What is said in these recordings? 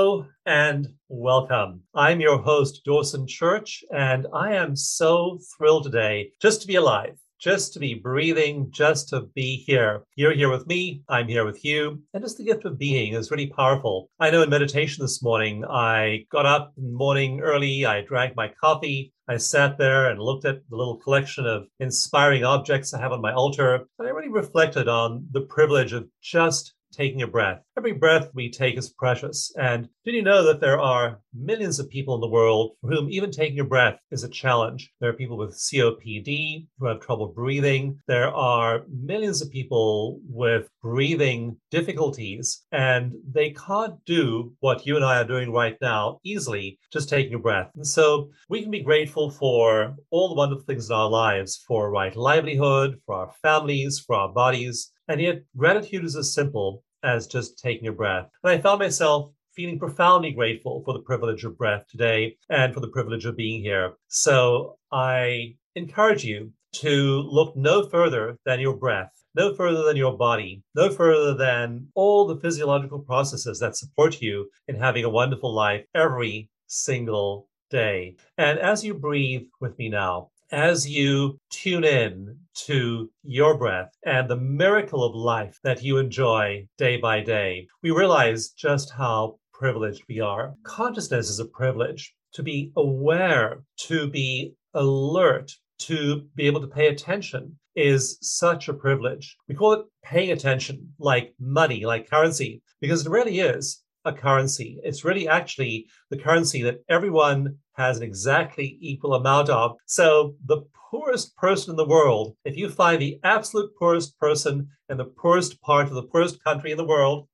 Hello and welcome. I'm your host, Dawson Church, and I am so thrilled today just to be alive, just to be breathing, just to be here. You're here with me, I'm here with you, and just the gift of being is really powerful. I know in meditation this morning, I got up in the morning early, I drank my coffee, I sat there and looked at the little collection of inspiring objects I have on my altar, and I really reflected on the privilege of just taking a breath. Every breath we take is precious. And did you know that there are millions of people in the world for whom even taking a breath is a challenge? There are people with COPD who have trouble breathing. There are millions of people with breathing difficulties, and they can't do what you and I are doing right now easily, just taking a breath. And so we can be grateful for all the wonderful things in our lives for right livelihood, for our families, for our bodies. And yet, gratitude is as simple as just taking a breath. And I found myself feeling profoundly grateful for the privilege of breath today and for the privilege of being here. So I encourage you to look no further than your breath, no further than your body, no further than all the physiological processes that support you in having a wonderful life every single day. And as you breathe with me now, as you tune in to your breath and the miracle of life that you enjoy day by day, we realize just how privileged we are. Consciousness is a privilege to be aware, to be alert, to be able to pay attention is such a privilege. We call it paying attention, like money, like currency, because it really is a currency. It's really actually the currency that everyone has an exactly equal amount of. So the poorest person in the world, if you find the absolute poorest person in the poorest part of the poorest country in the world,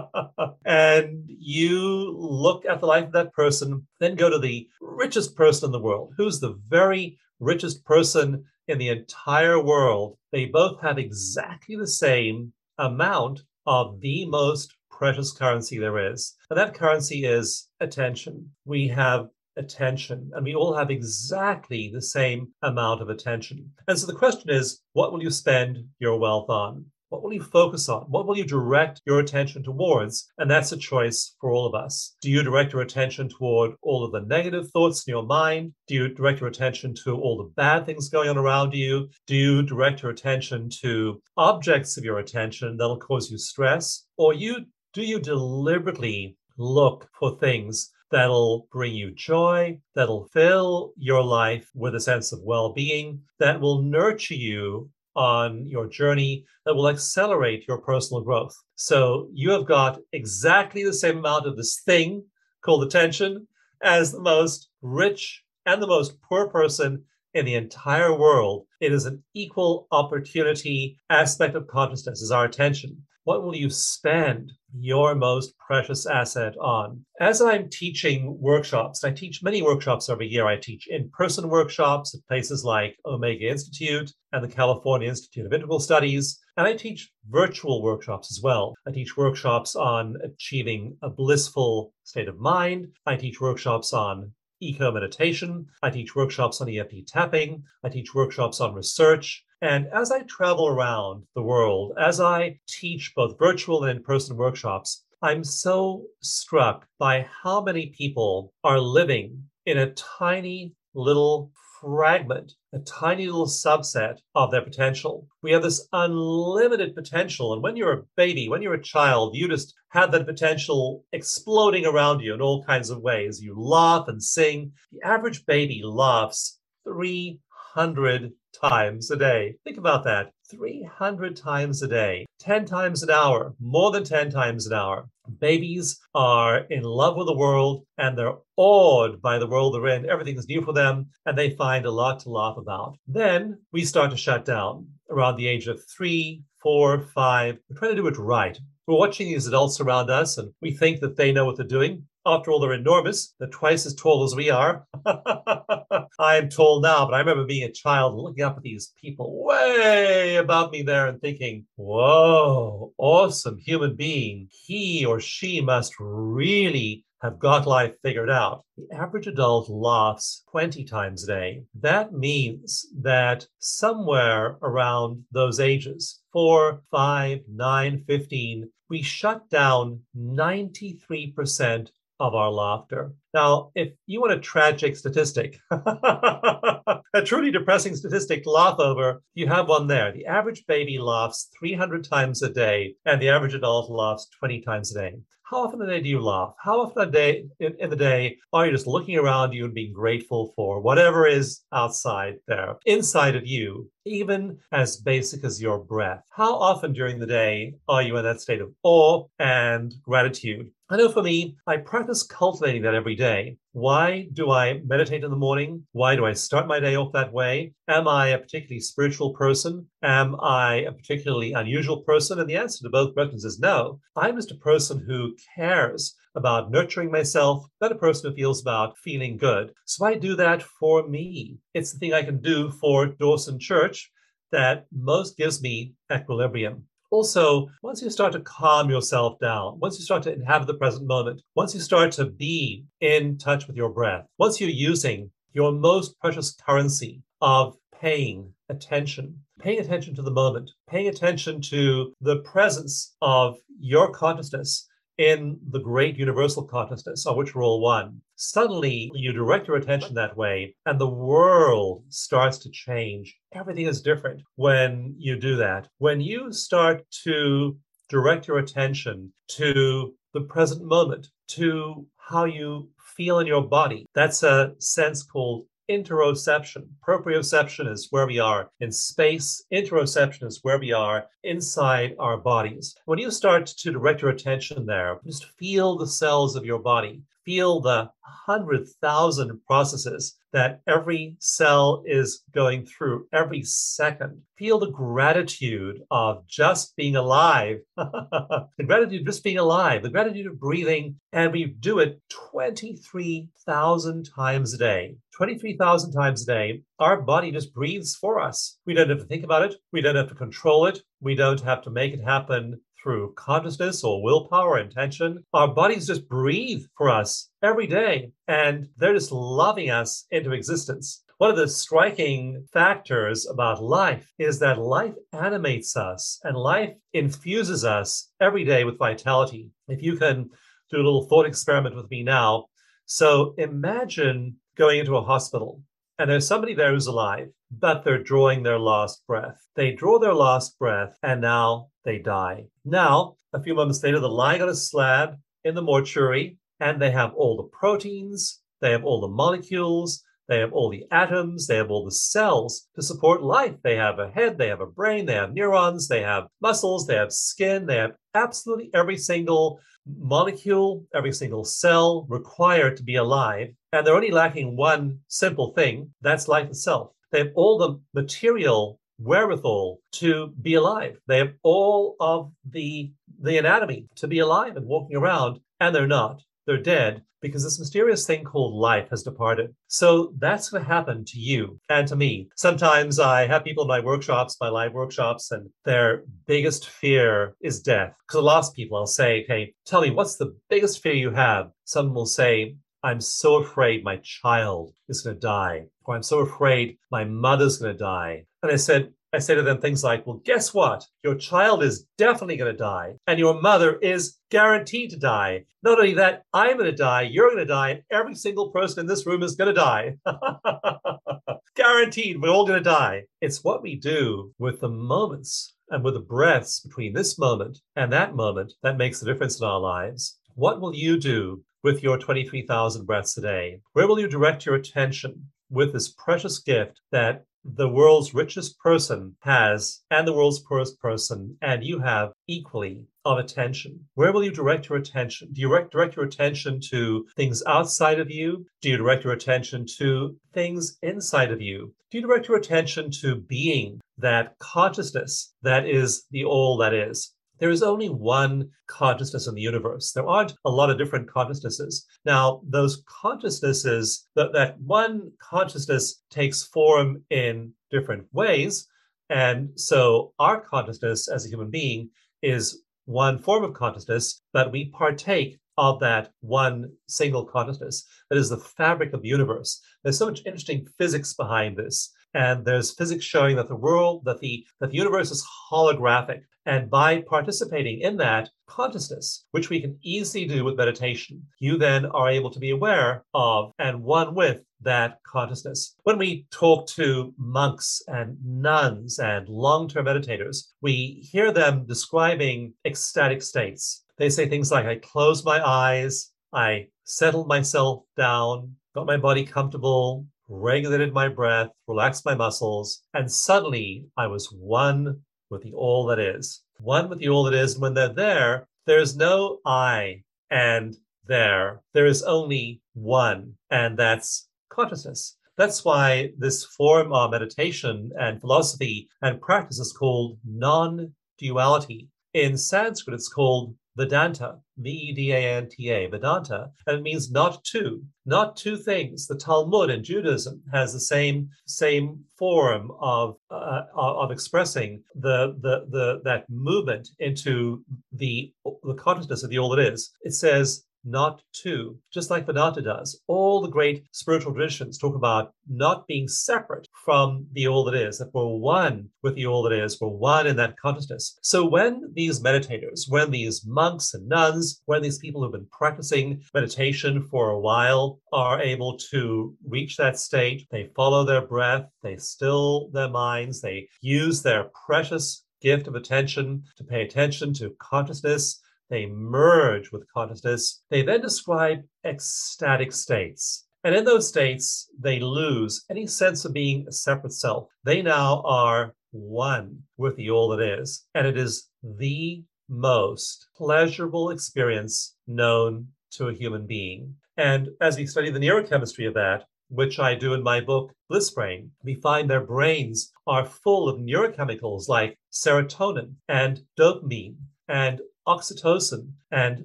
and you look at the life of that person, then go to the richest person in the world, who's the very richest person in the entire world, they both have exactly the same amount of the most precious currency there is. And that currency is attention. We have attention, and we all have exactly the same amount of attention. And so the question is what will you spend your wealth on? What will you focus on? What will you direct your attention towards? And that's a choice for all of us. Do you direct your attention toward all of the negative thoughts in your mind? Do you direct your attention to all the bad things going on around you? Do you direct your attention to objects of your attention that'll cause you stress? Or you do you deliberately look for things that'll bring you joy, that'll fill your life with a sense of well being, that will nurture you on your journey, that will accelerate your personal growth. So you have got exactly the same amount of this thing called attention as the most rich and the most poor person in the entire world. It is an equal opportunity aspect of consciousness is our attention. What will you spend your most precious asset on? As I'm teaching workshops, I teach many workshops every year. I teach in person workshops at places like Omega Institute and the California Institute of Integral Studies. And I teach virtual workshops as well. I teach workshops on achieving a blissful state of mind. I teach workshops on eco meditation. I teach workshops on EFT tapping. I teach workshops on research. And as I travel around the world, as I teach both virtual and in person workshops, I'm so struck by how many people are living in a tiny little fragment, a tiny little subset of their potential. We have this unlimited potential. And when you're a baby, when you're a child, you just have that potential exploding around you in all kinds of ways. You laugh and sing. The average baby laughs 300 times a day. Think about that 300 times a day, 10 times an hour, more than 10 times an hour. Babies are in love with the world and they're awed by the world they're in. Everything's new for them and they find a lot to laugh about. Then we start to shut down around the age of three, four, five. We're trying to do it right. We're watching these adults around us and we think that they know what they're doing. After all, they're enormous. They're twice as tall as we are. I am tall now, but I remember being a child looking up at these people way above me there and thinking, whoa, awesome human being. He or she must really have got life figured out. The average adult laughs 20 times a day. That means that somewhere around those ages, four, five, nine, 15, we shut down 93% of our laughter. Now, if you want a tragic statistic, a truly depressing statistic to laugh over, you have one there. The average baby laughs 300 times a day, and the average adult laughs 20 times a day. How often a day do you laugh? How often a day in, in, the day are you just looking around you and being grateful for whatever is outside there, inside of you, even as basic as your breath? How often during the day are you in that state of awe and gratitude? I know for me, I practice cultivating that every day. Why do I meditate in the morning? Why do I start my day off that way? Am I a particularly spiritual person? Am I a particularly unusual person? And the answer to both questions is no. I'm just a person who cares about nurturing myself, not a person who feels about feeling good. So I do that for me. It's the thing I can do for Dawson Church that most gives me equilibrium. Also, once you start to calm yourself down, once you start to inhabit the present moment, once you start to be in touch with your breath, once you're using your most precious currency of paying attention, paying attention to the moment, paying attention to the presence of your consciousness in the great universal consciousness of which we're all one. Suddenly, you direct your attention that way, and the world starts to change. Everything is different when you do that. When you start to direct your attention to the present moment, to how you feel in your body, that's a sense called interoception. Proprioception is where we are in space. Interoception is where we are inside our bodies. When you start to direct your attention there, just feel the cells of your body. Feel the hundred thousand processes that every cell is going through every second. Feel the gratitude of just being alive, the gratitude of just being alive, the gratitude of breathing. And we do it 23,000 times a day. 23,000 times a day, our body just breathes for us. We don't have to think about it. We don't have to control it. We don't have to make it happen through consciousness or willpower intention. Our bodies just breathe for us every day, and they're just loving us into existence. One of the striking factors about life is that life animates us and life infuses us every day with vitality. If you can do a little thought experiment with me now. So imagine going into a hospital and there's somebody there who's alive, but they're drawing their last breath. They draw their last breath and now they die. Now, a few moments later, they're lying on a slab in the mortuary and they have all the proteins, they have all the molecules, they have all the atoms, they have all the cells to support life. They have a head, they have a brain, they have neurons, they have muscles, they have skin, they have absolutely every single molecule, every single cell required to be alive. And they're only lacking one simple thing that's life itself. They have all the material wherewithal to be alive. They have all of the the anatomy to be alive and walking around, and they're not. They're dead because this mysterious thing called life has departed. So that's going to happen to you and to me. Sometimes I have people in my workshops, my live workshops, and their biggest fear is death. Because a lot of people, I'll say, hey, tell me, what's the biggest fear you have? Someone will say, I'm so afraid my child is going to die, or I'm so afraid my mother's going to die. And I said, I say to them things like, well, guess what? Your child is definitely going to die, and your mother is guaranteed to die. Not only that, I'm going to die, you're going to die, and every single person in this room is going to die. guaranteed, we're all going to die. It's what we do with the moments and with the breaths between this moment and that moment that makes the difference in our lives. What will you do with your 23,000 breaths a day? Where will you direct your attention with this precious gift that the world's richest person has and the world's poorest person, and you have equally of attention. Where will you direct your attention? Do you direct your attention to things outside of you? Do you direct your attention to things inside of you? Do you direct your attention to being that consciousness that is the all that is? There is only one consciousness in the universe. There aren't a lot of different consciousnesses. Now, those consciousnesses, that, that one consciousness takes form in different ways. And so our consciousness as a human being is one form of consciousness, but we partake of that one single consciousness that is the fabric of the universe. There's so much interesting physics behind this. And there's physics showing that the world, that the that the universe is holographic. And by participating in that consciousness, which we can easily do with meditation, you then are able to be aware of and one with that consciousness. When we talk to monks and nuns and long term meditators, we hear them describing ecstatic states. They say things like, I closed my eyes, I settled myself down, got my body comfortable, regulated my breath, relaxed my muscles, and suddenly I was one with the all that is. One with the all that is. And when they're there, there's no I and there. There is only one, and that's consciousness. That's why this form of meditation and philosophy and practice is called non duality. In Sanskrit, it's called Vedanta, V E D A N T A, Vedanta, and it means not two, not two things. The Talmud in Judaism has the same same form of uh, of expressing the, the the that movement into the the consciousness of the all that is. It says not two, just like Vedanta does. All the great spiritual traditions talk about not being separate from the all that is, that we're one with the all that is, we're one in that consciousness. So when these meditators, when these monks and nuns, when these people who've been practicing meditation for a while are able to reach that state, they follow their breath, they still their minds, they use their precious gift of attention to pay attention to consciousness they merge with consciousness. They then describe ecstatic states. And in those states, they lose any sense of being a separate self. They now are one with the all that is. And it is the most pleasurable experience known to a human being. And as we study the neurochemistry of that, which I do in my book, Bliss Brain, we find their brains are full of neurochemicals like serotonin and dopamine and oxytocin and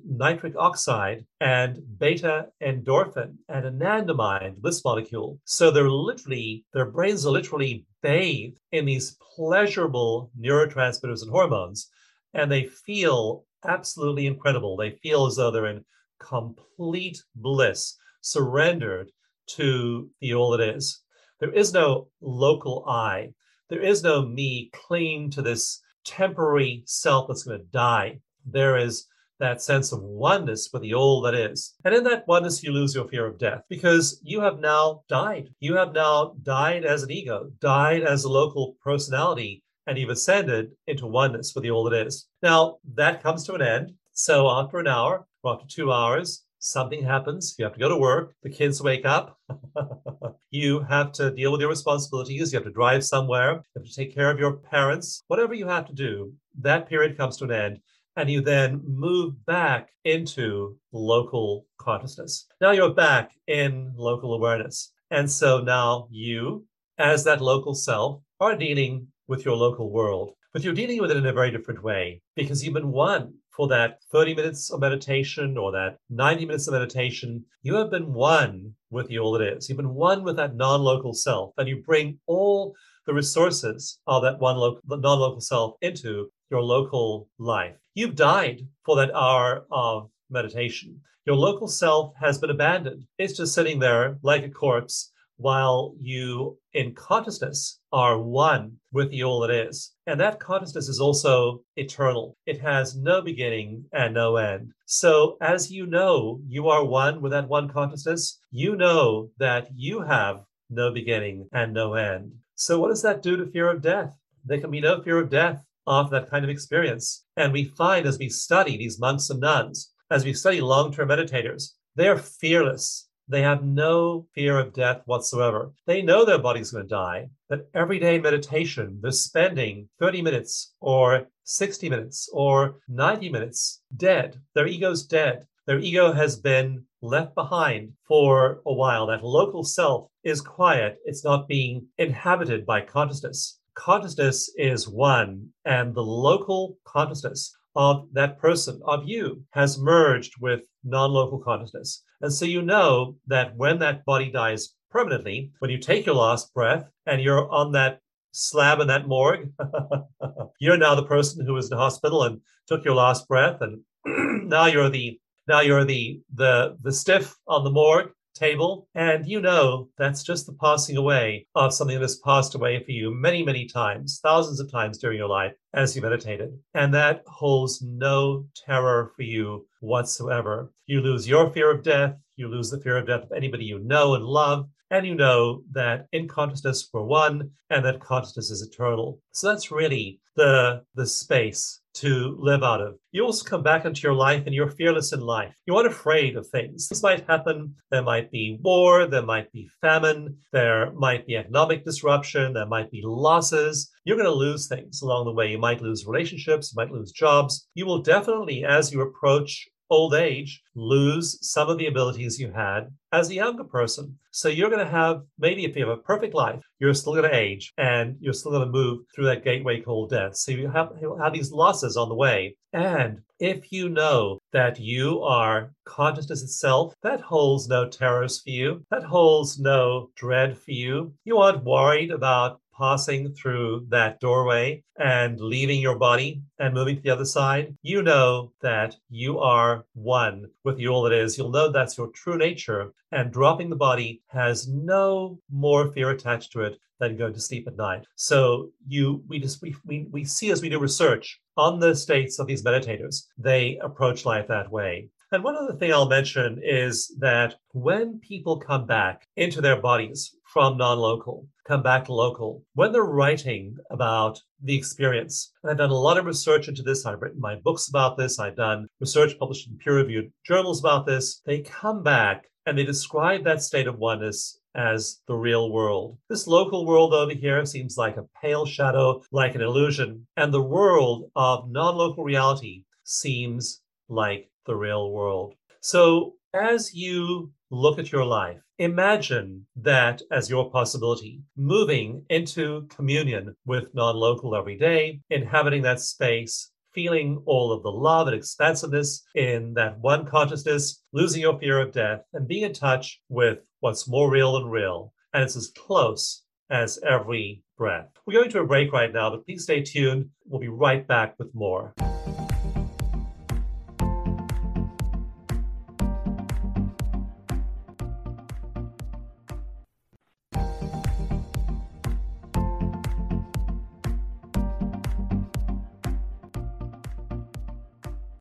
nitric oxide and beta endorphin and anandamide, this molecule. So they're literally, their brains are literally bathed in these pleasurable neurotransmitters and hormones, and they feel absolutely incredible. They feel as though they're in complete bliss, surrendered to the all it is. There is no local I. There is no me clinging to this temporary self that's going to die there is that sense of oneness with the all that is. And in that oneness, you lose your fear of death because you have now died. You have now died as an ego, died as a local personality, and you've ascended into oneness with the all that is. Now, that comes to an end. So after an hour or after two hours, something happens. You have to go to work. The kids wake up. you have to deal with your responsibilities. You have to drive somewhere. You have to take care of your parents. Whatever you have to do, that period comes to an end and you then move back into local consciousness. Now you're back in local awareness. And so now you, as that local self, are dealing with your local world, but you're dealing with it in a very different way because you've been one for that 30 minutes of meditation or that 90 minutes of meditation. You have been one with the all that is. You've been one with that non local self, and you bring all the resources of that one local, non local self into your local life. You've died for that hour of meditation. Your local self has been abandoned. It's just sitting there like a corpse while you, in consciousness, are one with the all that is. And that consciousness is also eternal. It has no beginning and no end. So, as you know, you are one with that one consciousness, you know that you have no beginning and no end. So, what does that do to fear of death? There can be no fear of death of that kind of experience. And we find as we study these monks and nuns, as we study long term meditators, they're fearless. they have no fear of death whatsoever. They know their body's going to die, but every day meditation, they're spending 30 minutes or 60 minutes or 90 minutes dead. Their ego's dead. Their ego has been left behind for a while. That local self is quiet. It's not being inhabited by consciousness. Consciousness is one, and the local consciousness of that person, of you, has merged with non local consciousness. And so you know that when that body dies permanently, when you take your last breath and you're on that slab in that morgue, you're now the person who was in the hospital and took your last breath, and now you're the now you're the the the stiff on the morgue table, and you know that's just the passing away of something that has passed away for you many, many times, thousands of times during your life as you meditated. And that holds no terror for you whatsoever. You lose your fear of death, you lose the fear of death of anybody you know and love, and you know that in consciousness we're one and that consciousness is eternal. So that's really the the space to live out of. You also come back into your life and you're fearless in life. You're not afraid of things. This might happen. There might be war, there might be famine, there might be economic disruption, there might be losses. You're going to lose things along the way. You might lose relationships, you might lose jobs. You will definitely, as you approach old age lose some of the abilities you had as a younger person. So you're going to have, maybe if you have a perfect life, you're still going to age and you're still going to move through that gateway called death. So you have, you have these losses on the way. And if you know that you are consciousness itself, that holds no terrors for you, that holds no dread for you. You aren't worried about passing through that doorway and leaving your body and moving to the other side, you know that you are one with the all that is. You'll know that's your true nature. And dropping the body has no more fear attached to it than going to sleep at night. So you we just we, we, we see as we do research on the states of these meditators, they approach life that way. And one other thing I'll mention is that when people come back into their bodies from non local, come back to local, when they're writing about the experience, and I've done a lot of research into this, I've written my books about this, I've done research published in peer reviewed journals about this, they come back and they describe that state of oneness as the real world. This local world over here seems like a pale shadow, like an illusion, and the world of non local reality seems like the real world. So, as you look at your life, imagine that as your possibility, moving into communion with non local every day, inhabiting that space, feeling all of the love and expansiveness in that one consciousness, losing your fear of death, and being in touch with what's more real than real. And it's as close as every breath. We're going to a break right now, but please stay tuned. We'll be right back with more.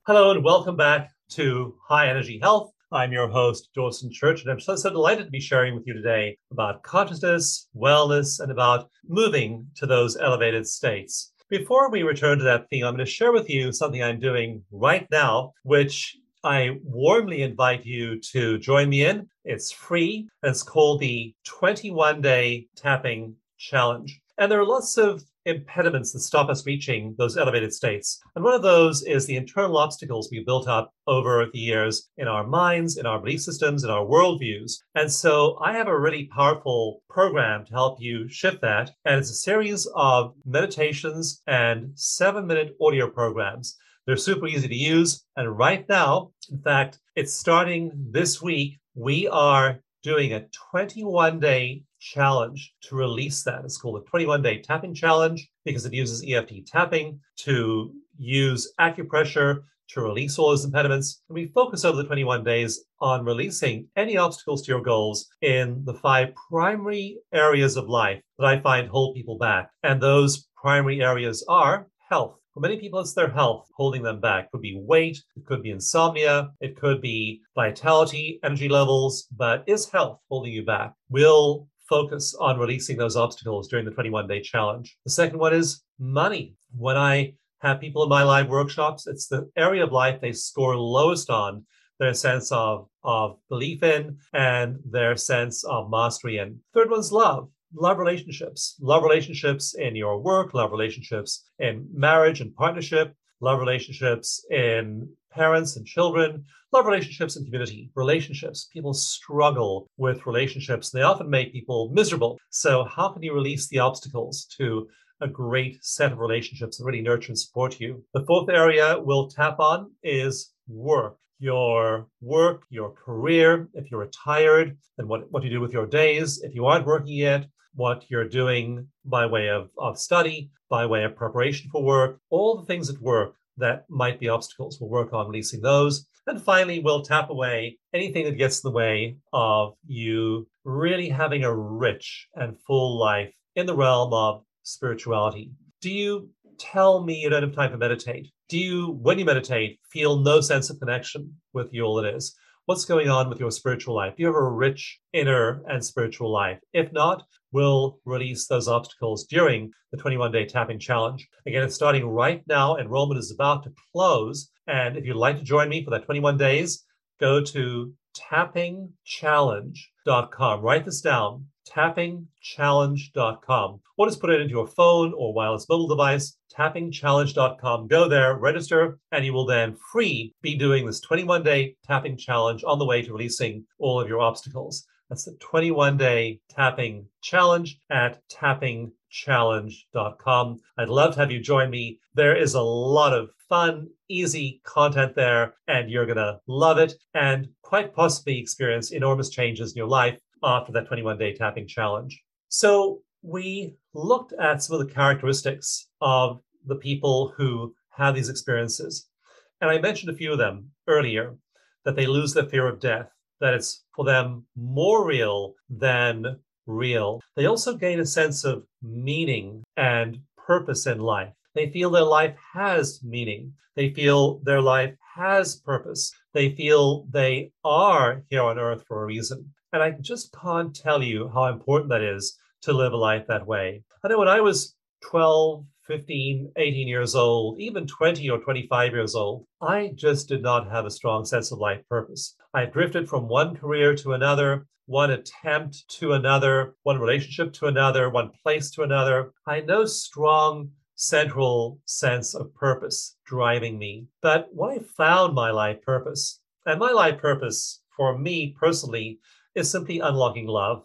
Hello and welcome back to High Energy Health. I'm your host, Dawson Church, and I'm so, so delighted to be sharing with you today about consciousness, wellness, and about moving to those elevated states. Before we return to that theme, I'm going to share with you something I'm doing right now, which I warmly invite you to join me in. It's free, it's called the 21 Day Tapping Challenge. And there are lots of impediments that stop us reaching those elevated states. And one of those is the internal obstacles we built up over the years in our minds, in our belief systems, in our worldviews. And so I have a really powerful program to help you shift that. And it's a series of meditations and seven minute audio programs. They're super easy to use. And right now, in fact, it's starting this week. We are doing a 21 day challenge to release that. It's called the 21 day tapping challenge because it uses EFT tapping to use acupressure to release all those impediments. And we focus over the 21 days on releasing any obstacles to your goals in the five primary areas of life that I find hold people back. And those primary areas are health. For many people, it's their health holding them back. It could be weight, it could be insomnia, it could be vitality, energy levels, but is health holding you back? Will focus on releasing those obstacles during the 21 day challenge. The second one is money. When I have people in my live workshops, it's the area of life they score lowest on their sense of, of belief in, and their sense of mastery in. Third one's love. Love relationships, love relationships in your work, love relationships in marriage and partnership, love relationships in parents and children, love relationships and community, relationships. People struggle with relationships. They often make people miserable. So, how can you release the obstacles to a great set of relationships that really nurture and support you? The fourth area we'll tap on is work. Your work, your career. If you're retired, then what, what you do with your days? If you aren't working yet, what you're doing by way of, of study, by way of preparation for work, all the things at work that might be obstacles. We'll work on releasing those. And finally, we'll tap away anything that gets in the way of you really having a rich and full life in the realm of spirituality. Do you tell me you don't have time to meditate? Do you, when you meditate, feel no sense of connection with you all it is? What's going on with your spiritual life? Do you have a rich inner and spiritual life? If not, we'll release those obstacles during the 21 day tapping challenge. Again, it's starting right now. Enrollment is about to close. And if you'd like to join me for that 21 days, go to tappingchallenge.com. Write this down tappingchallenge.com. Or just put it into your phone or wireless mobile device, tappingchallenge.com. Go there, register, and you will then free be doing this 21 day tapping challenge on the way to releasing all of your obstacles. That's the 21 day tapping challenge at tappingchallenge.com. I'd love to have you join me. There is a lot of fun, easy content there, and you're going to love it and quite possibly experience enormous changes in your life after that 21 day tapping challenge. So, we looked at some of the characteristics of the people who have these experiences. And I mentioned a few of them earlier that they lose their fear of death, that it's for them more real than real. They also gain a sense of meaning and purpose in life. They feel their life has meaning. They feel their life has purpose. They feel they are here on earth for a reason. And I just can't tell you how important that is to live a life that way. I know when I was 12, 15, 18 years old, even 20 or 25 years old, I just did not have a strong sense of life purpose. I drifted from one career to another, one attempt to another, one relationship to another, one place to another. I had no strong central sense of purpose driving me. But when I found my life purpose, and my life purpose for me personally is simply unlocking love.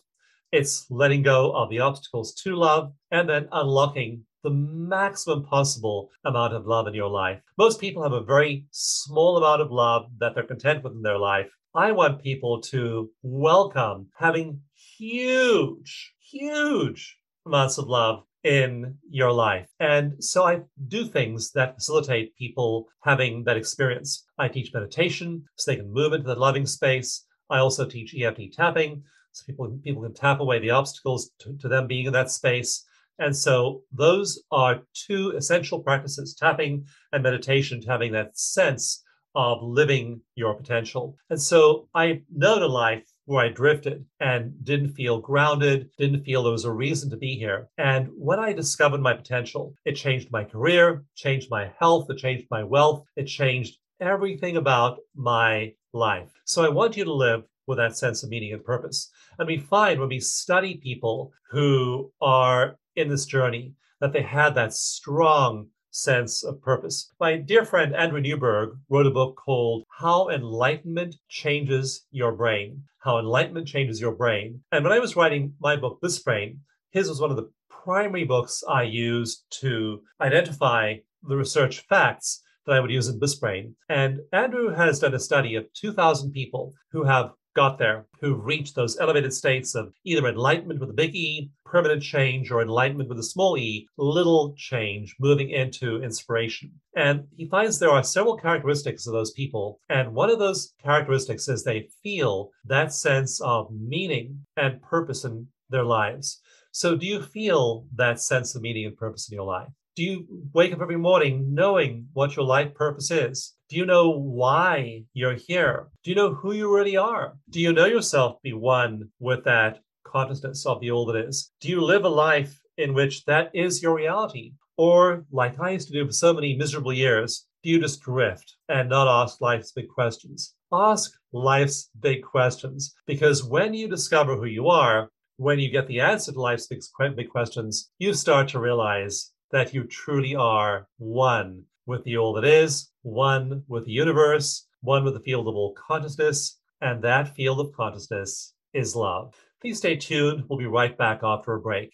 It's letting go of the obstacles to love and then unlocking the maximum possible amount of love in your life. Most people have a very small amount of love that they're content with in their life. I want people to welcome having huge, huge amounts of love in your life. And so I do things that facilitate people having that experience. I teach meditation so they can move into the loving space. I also teach EFT tapping, so people people can tap away the obstacles to, to them being in that space. And so those are two essential practices: tapping and meditation, having that sense of living your potential. And so I know a life where I drifted and didn't feel grounded, didn't feel there was a reason to be here. And when I discovered my potential, it changed my career, changed my health, it changed my wealth, it changed everything about my life. So I want you to live with that sense of meaning and purpose. And we find when we study people who are in this journey that they had that strong sense of purpose. My dear friend Andrew Newberg wrote a book called How Enlightenment Changes Your Brain. How Enlightenment Changes Your Brain. And when I was writing my book, Bliss Brain, his was one of the primary books I used to identify the research facts that I would use in Bliss Brain. And Andrew has done a study of 2,000 people who have got there, who've reached those elevated states of either enlightenment with a big E, permanent change, or enlightenment with a small e, little change, moving into inspiration. And he finds there are several characteristics of those people. And one of those characteristics is they feel that sense of meaning and purpose in their lives. So, do you feel that sense of meaning and purpose in your life? Do you wake up every morning knowing what your life purpose is? Do you know why you're here? Do you know who you really are? Do you know yourself be one with that consciousness of the all that is? Do you live a life in which that is your reality? Or, like I used to do for so many miserable years, do you just drift and not ask life's big questions? ask life's big questions. Because when you discover who you are, when you get the answer to life's big, big questions, you start to realize that you truly are one with the all that is, one with the universe, one with the field of all consciousness, and that field of consciousness is love. Please stay tuned. We'll be right back after a break.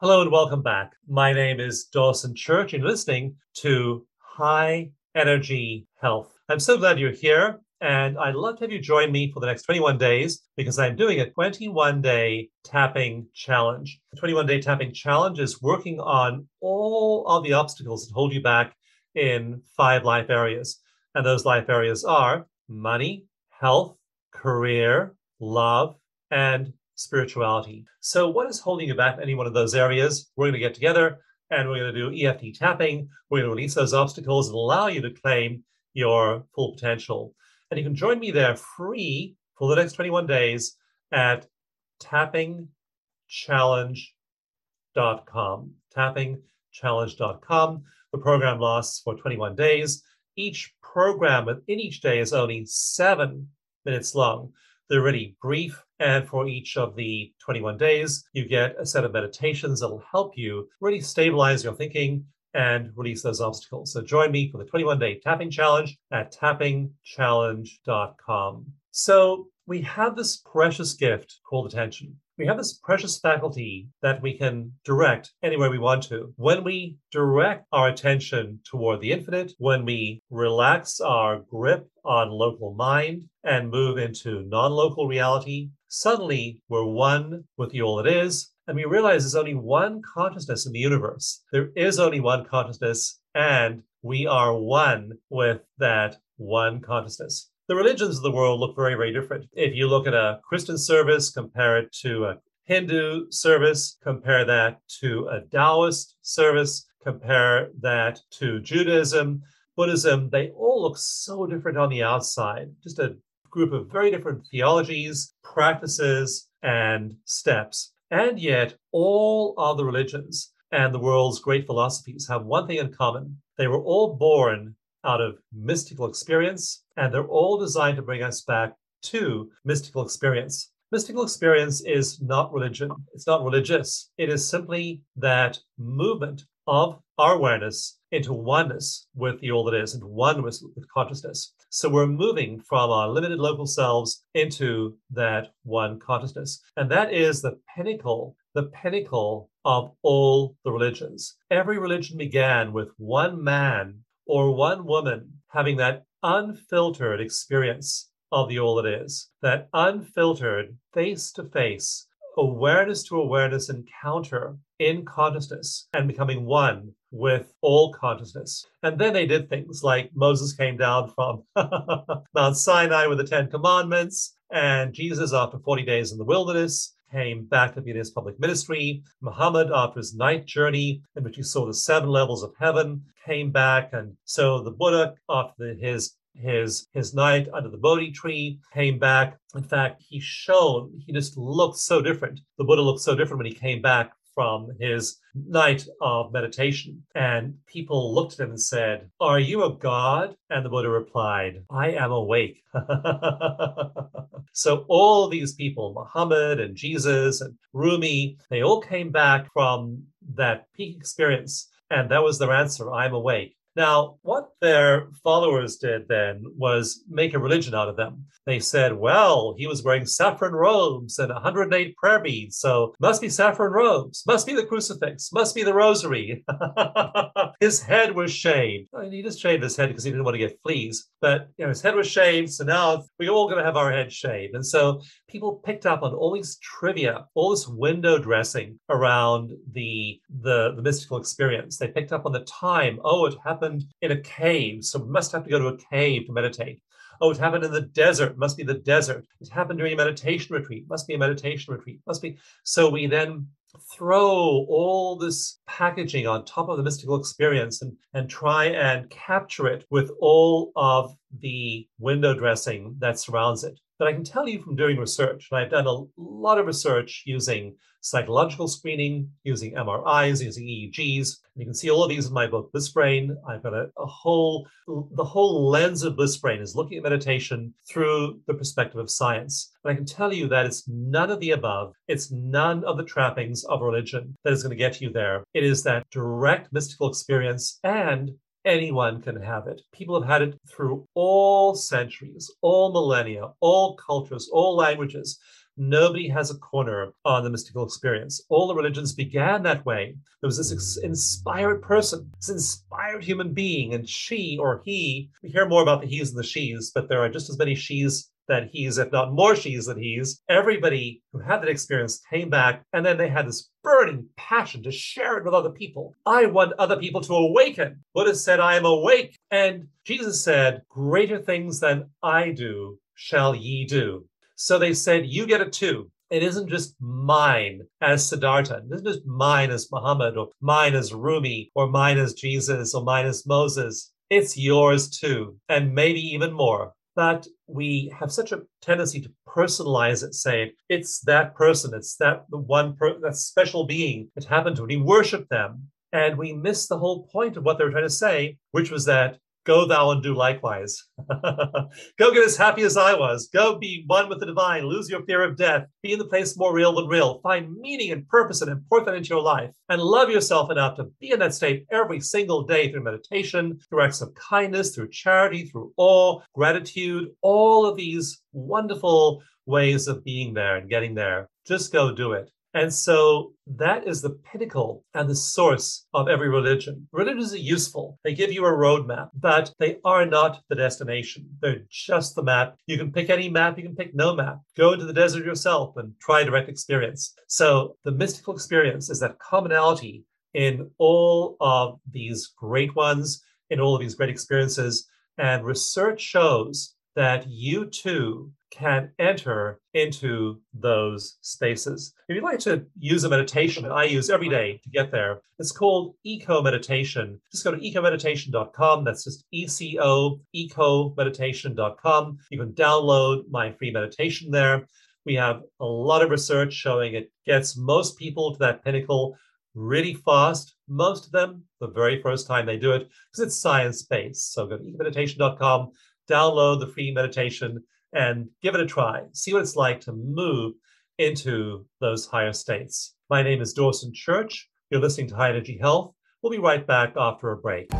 Hello and welcome back. My name is Dawson Church, and you're listening to High Energy Health. I'm so glad you're here, and I'd love to have you join me for the next 21 days because I'm doing a 21 day tapping challenge. The 21 day tapping challenge is working on all of the obstacles that hold you back in five life areas. And those life areas are money, health, career, love, and spirituality. So, what is holding you back in any one of those areas? We're going to get together and we're going to do EFT tapping. We're going to release those obstacles and allow you to claim your full potential. And you can join me there free for the next 21 days at tappingchallenge.com. Tappingchallenge.com. The program lasts for 21 days. Each program within each day is only seven minutes long. They're really brief. And for each of the 21 days, you get a set of meditations that will help you really stabilize your thinking and release those obstacles. So join me for the 21 day tapping challenge at tappingchallenge.com. So we have this precious gift called attention. We have this precious faculty that we can direct anywhere we want to. When we direct our attention toward the infinite, when we relax our grip on local mind and move into non local reality, suddenly we're one with the all that is. And we realize there's only one consciousness in the universe. There is only one consciousness, and we are one with that one consciousness the religions of the world look very, very different. If you look at a Christian service, compare it to a Hindu service, compare that to a Taoist service, compare that to Judaism, Buddhism, they all look so different on the outside. Just a group of very different theologies, practices, and steps. And yet, all other religions and the world's great philosophies have one thing in common. They were all born out of mystical experience, and they're all designed to bring us back to mystical experience. Mystical experience is not religion, it's not religious. It is simply that movement of our awareness into oneness with the all that is, into oneness with consciousness. So we're moving from our limited local selves into that one consciousness. And that is the pinnacle, the pinnacle of all the religions. Every religion began with one man or one woman having that unfiltered experience of the all that is, that unfiltered face to face, awareness to awareness encounter in consciousness and becoming one with all consciousness. And then they did things like Moses came down from Mount Sinai with the Ten Commandments, and Jesus, after 40 days in the wilderness, came back to be in his public ministry. Muhammad, after his night journey, in which he saw the seven levels of heaven, came back. And so the Buddha, after his his his night under the Bodhi tree, came back. In fact, he shone. He just looked so different. The Buddha looked so different when he came back from his night of meditation. And people looked at him and said, Are you a god? And the Buddha replied, I am awake. so all these people, Muhammad and Jesus and Rumi, they all came back from that peak experience. And that was their answer I'm awake. Now, what their followers did then was make a religion out of them. They said, well, he was wearing saffron robes and 108 prayer beads, so must be saffron robes, must be the crucifix, must be the rosary. his head was shaved. I mean, he just shaved his head because he didn't want to get fleas, but you know, his head was shaved, so now we're all going to have our head shaved. And so people picked up on all these trivia, all this window dressing around the, the, the mystical experience. They picked up on the time. Oh, it happened in a cave, so we must have to go to a cave to meditate. Oh, it happened in the desert, must be the desert. It happened during a meditation retreat, must be a meditation retreat, must be. So we then throw all this packaging on top of the mystical experience and, and try and capture it with all of the window dressing that surrounds it. But I can tell you from doing research, and I've done a lot of research using psychological screening, using MRIs, using EEGs. And you can see all of these in my book, Bliss Brain. I've got a, a whole, the whole lens of Bliss Brain is looking at meditation through the perspective of science. And I can tell you that it's none of the above. It's none of the trappings of religion that is going to get you there. It is that direct mystical experience and anyone can have it. People have had it through all centuries, all millennia, all cultures, all languages. Nobody has a corner on the mystical experience. All the religions began that way. There was this mm. inspired person, this inspired human being, and she or he, we hear more about the he's and the she's, but there are just as many she's than he's, if not more she's than he's. Everybody who had that experience came back, and then they had this burning passion to share it with other people. I want other people to awaken. Buddha said, I am awake. And Jesus said, Greater things than I do shall ye do. So they said, You get it too. It isn't just mine as Siddhartha. It isn't just mine as Muhammad or mine as Rumi or mine as Jesus or mine as Moses. It's yours too, and maybe even more. But we have such a tendency to personalize it, saying it's that person, it's that the one per- that special being it happened to, and we worship them. And we miss the whole point of what they were trying to say, which was that Go thou and do likewise. Go get as happy as I was. Go be one with the divine. Lose your fear of death. Be in the place more real than real. Find meaning and purpose and importance into your life. And love yourself enough to be in that state every single day through meditation, through acts of kindness, through charity, through awe, gratitude, all of these wonderful ways of being there and getting there. Just go do it. And so that is the pinnacle and the source of every religion. Religions are useful. They give you a roadmap, but they are not the destination. They're just the map. You can pick any map, you can pick no map. Go into the desert yourself and try direct experience. So the mystical experience is that commonality in all of these great ones, in all of these great experiences. And research shows that you too can enter into those spaces. If you'd like to use a meditation that I use every day to get there, it's called Eco Meditation. Just go to ecomeditation.com. That's just E-C-O, ecomeditation.com. You can download my free meditation there. We have a lot of research showing it gets most people to that pinnacle really fast. Most of them, the very first time they do it, because it's science based. So go to ecomeditation.com, download the free meditation and give it a try. See what it's like to move into those higher states. My name is Dawson Church. You're listening to High Energy Health. We'll be right back after a break.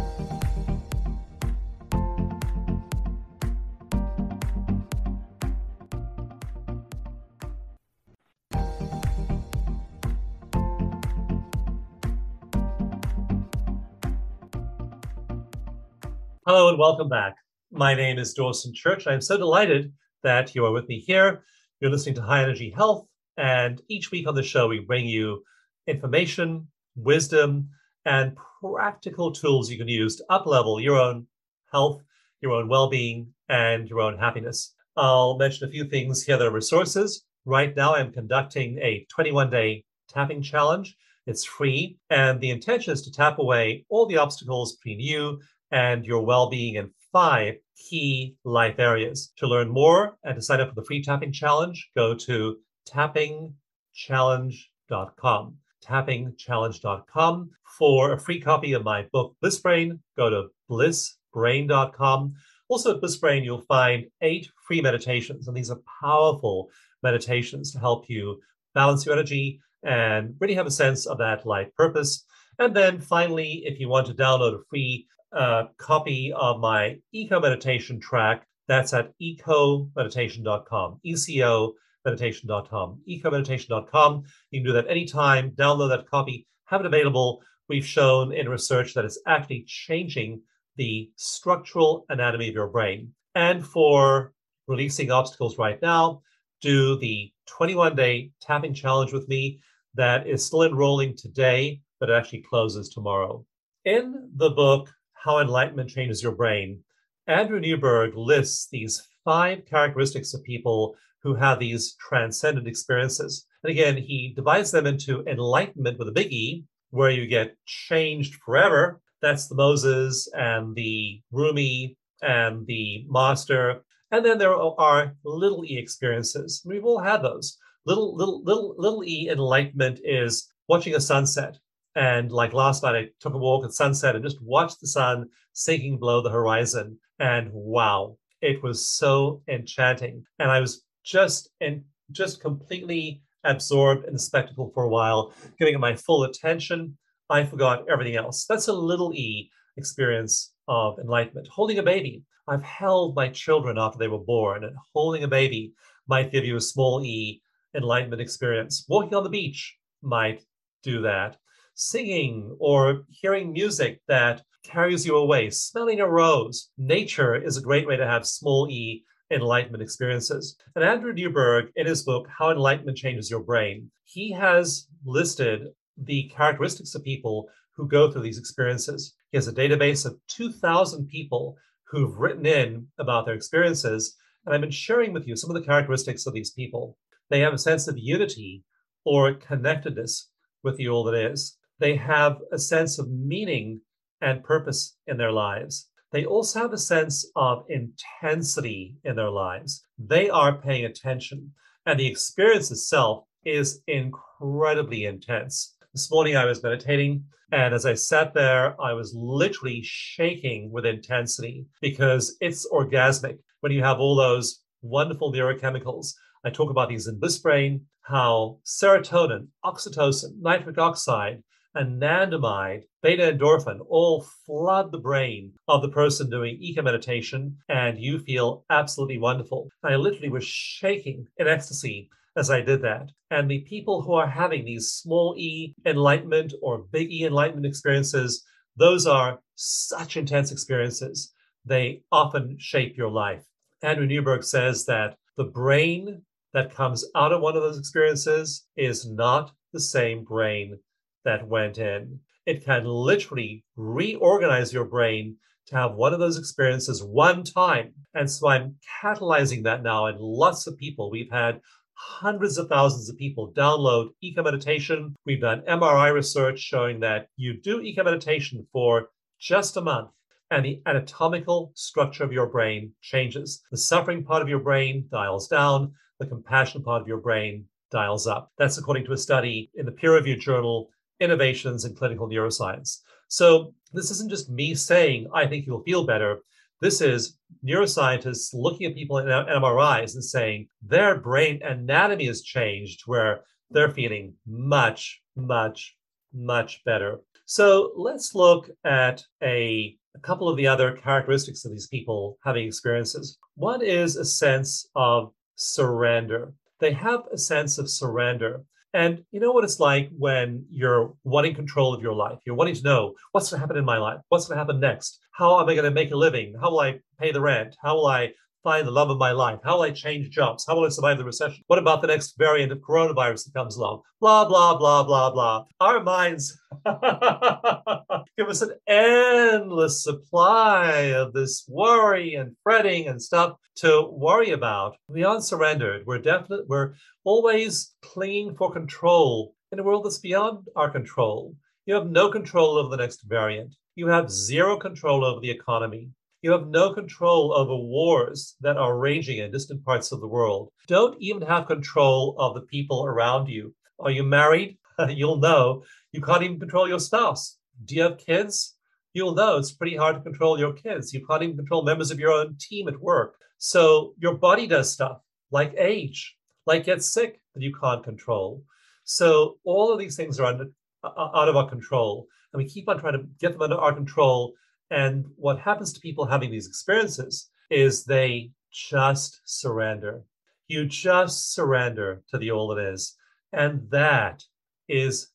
Hello and welcome back. My name is Dawson Church. I'm so delighted that you are with me here. You're listening to High Energy Health, and each week on the show, we bring you information, wisdom, and practical tools you can use to uplevel your own health, your own well being, and your own happiness. I'll mention a few things here that are resources. Right now, I'm conducting a 21 day tapping challenge. It's free, and the intention is to tap away all the obstacles between you and your well being in five key life areas. To learn more and to sign up for the free tapping challenge, go to tappingchallenge.com. Tappingchallenge.com. For a free copy of my book, Bliss Brain, go to blissbrain.com. Also at Bliss Brain, you'll find eight free meditations, and these are powerful meditations to help you balance your energy and really have a sense of that life purpose. And then finally, if you want to download a free a copy of my eco meditation track. That's at ecomeditation.com, E-C-O meditation.com, ecomeditation.com. You can do that anytime, download that copy, have it available. We've shown in research that it's actually changing the structural anatomy of your brain. And for releasing obstacles right now, do the 21 day tapping challenge with me that is still enrolling today, but it actually closes tomorrow. In the book, how Enlightenment Changes Your Brain, Andrew Newberg lists these five characteristics of people who have these transcendent experiences. And again, he divides them into enlightenment with a big E, where you get changed forever. That's the Moses and the Rumi and the Master. And then there are little E experiences. We've all had those. Little, little, little, little E enlightenment is watching a sunset. And like last night, I took a walk at sunset and just watched the sun sinking below the horizon. And wow, it was so enchanting. And I was just and just completely absorbed in the spectacle for a while, giving it my full attention. I forgot everything else. That's a little e experience of enlightenment. Holding a baby. I've held my children after they were born, and holding a baby might give you a small e enlightenment experience. Walking on the beach might do that. Singing or hearing music that carries you away, smelling a rose. Nature is a great way to have small e enlightenment experiences. And Andrew Newberg, in his book, How Enlightenment Changes Your Brain, he has listed the characteristics of people who go through these experiences. He has a database of 2,000 people who've written in about their experiences. And I've been sharing with you some of the characteristics of these people. They have a sense of unity or connectedness with the all that is. They have a sense of meaning and purpose in their lives. They also have a sense of intensity in their lives. They are paying attention, and the experience itself is incredibly intense. This morning I was meditating, and as I sat there, I was literally shaking with intensity because it's orgasmic when you have all those wonderful neurochemicals. I talk about these in Bliss Brain, how serotonin, oxytocin, nitric oxide, anandamide, beta endorphin all flood the brain of the person doing eco meditation, and you feel absolutely wonderful. I literally was shaking in ecstasy as I did that. And the people who are having these small e enlightenment or big E enlightenment experiences, those are such intense experiences. They often shape your life. Andrew Newberg says that the brain that comes out of one of those experiences is not the same brain that went in. It can literally reorganize your brain to have one of those experiences one time. And so I'm catalyzing that now in lots of people. We've had hundreds of thousands of people download eco meditation. We've done MRI research showing that you do eco meditation for just a month and the anatomical structure of your brain changes. The suffering part of your brain dials down, the compassion part of your brain dials up. That's according to a study in the peer reviewed journal innovations in clinical neuroscience. So this isn't just me saying, I think you'll feel better. This is neuroscientists looking at people in MRIs and saying their brain anatomy has changed where they're feeling much, much, much better. So let's look at a, a couple of the other characteristics of these people having experiences. One is a sense of surrender. They have a sense of surrender. And you know what it's like when you're wanting control of your life. You're wanting to know what's going to happen in my life? What's going to happen next? How am I going to make a living? How will I pay the rent? How will I find the love of my life? How will I change jobs? How will I survive the recession? What about the next variant of coronavirus that comes along? Blah, blah, blah, blah, blah. Our minds give us an endless supply of this worry and fretting and stuff to worry about. Beyond surrendered, we're definitely we're always clinging for control in a world that's beyond our control. You have no control over the next variant. You have zero control over the economy. You have no control over wars that are raging in distant parts of the world. Don't even have control of the people around you. Are you married? You'll know you can't even control your spouse. Do you have kids? You'll know it's pretty hard to control your kids. You can't even control members of your own team at work. So your body does stuff like age, like get sick that you can't control. So all of these things are under, uh, out of our control, and we keep on trying to get them under our control and what happens to people having these experiences is they just surrender. You just surrender to the all that is. And that is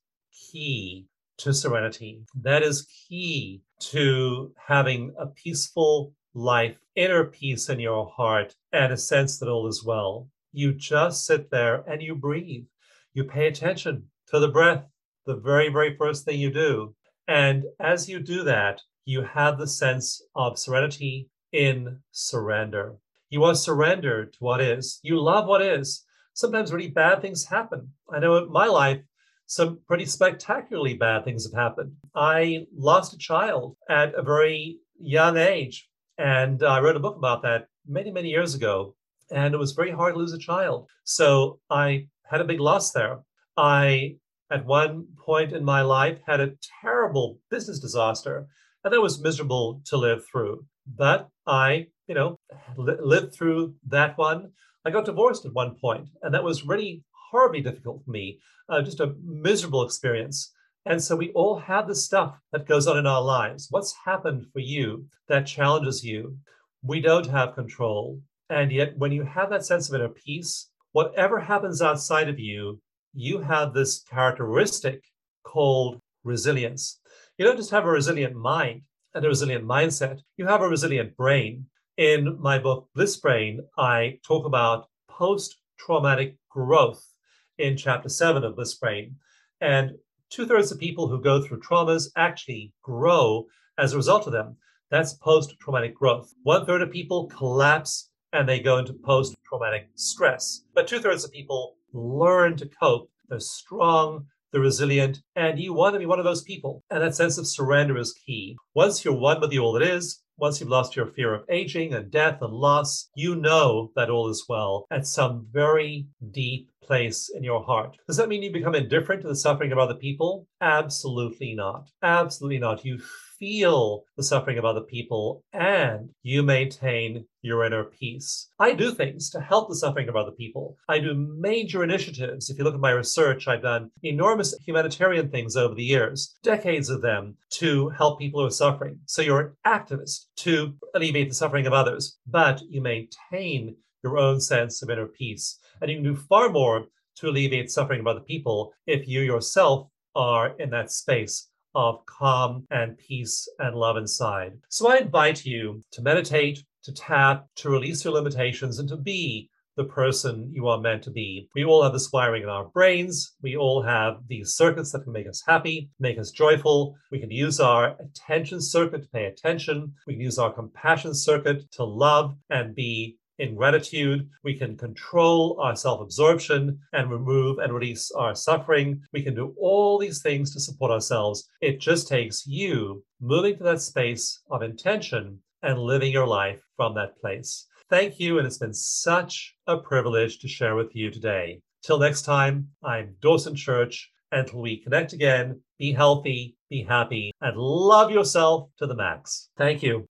key to serenity. That is key to having a peaceful life, inner peace in your heart, and a sense that all is well. You just sit there and you breathe. You pay attention to the breath, the very, very first thing you do. And as you do that, you have the sense of serenity in surrender. You are surrendered to what is. You love what is. sometimes really bad things happen. I know in my life, some pretty spectacularly bad things have happened. I lost a child at a very young age, and I wrote a book about that many, many years ago. And it was very hard to lose a child. So I had a big loss there. I, at one point in my life, had a terrible business disaster, and that was miserable to live through. But I, you know, li- lived through that one. I got divorced at one point, and that was really horribly difficult for me, uh, just a miserable experience. And so we all have the stuff that goes on in our lives. What's happened for you that challenges you? We don't have control. And yet, when you have that sense of inner peace, whatever happens outside of you, you have this characteristic called resilience. You don't just have a resilient mind and a resilient mindset, you have a resilient brain. In my book, Bliss Brain, I talk about post traumatic growth in chapter seven of Bliss Brain. And two thirds of people who go through traumas actually grow as a result of them. That's post traumatic growth. One third of people collapse and they go into post traumatic stress. But two thirds of people learn to cope. They're strong, they're resilient, and you want to be one of those people. And that sense of surrender is key. Once you're one with the all that is, once you've lost your fear of aging and death and loss, you know that all is well at some very deep place in your heart. Does that mean you become indifferent to the suffering of other people? Absolutely not. Absolutely not. You feel the suffering of other people and you maintain your inner peace. I do things to help the suffering of other people. I do major initiatives. If you look at my research, I've done enormous humanitarian things over the years, decades of them to help people who are suffering. So you're an activist to alleviate the suffering of others, but you maintain your own sense of inner peace. And you can do far more to alleviate suffering of other people if you yourself are in that space of calm and peace and love inside. So I invite you to meditate, to tap, to release your limitations, and to be the person you are meant to be. We all have this wiring in our brains. We all have these circuits that can make us happy, make us joyful. We can use our attention circuit to pay attention. We can use our compassion circuit to love and be in gratitude, we can control our self absorption and remove and release our suffering. We can do all these things to support ourselves. It just takes you moving to that space of intention and living your life from that place. Thank you, and it's been such a privilege to share with you today. Till next time, I'm Dawson Church. Until we connect again, be healthy, be happy, and love yourself to the max. Thank you.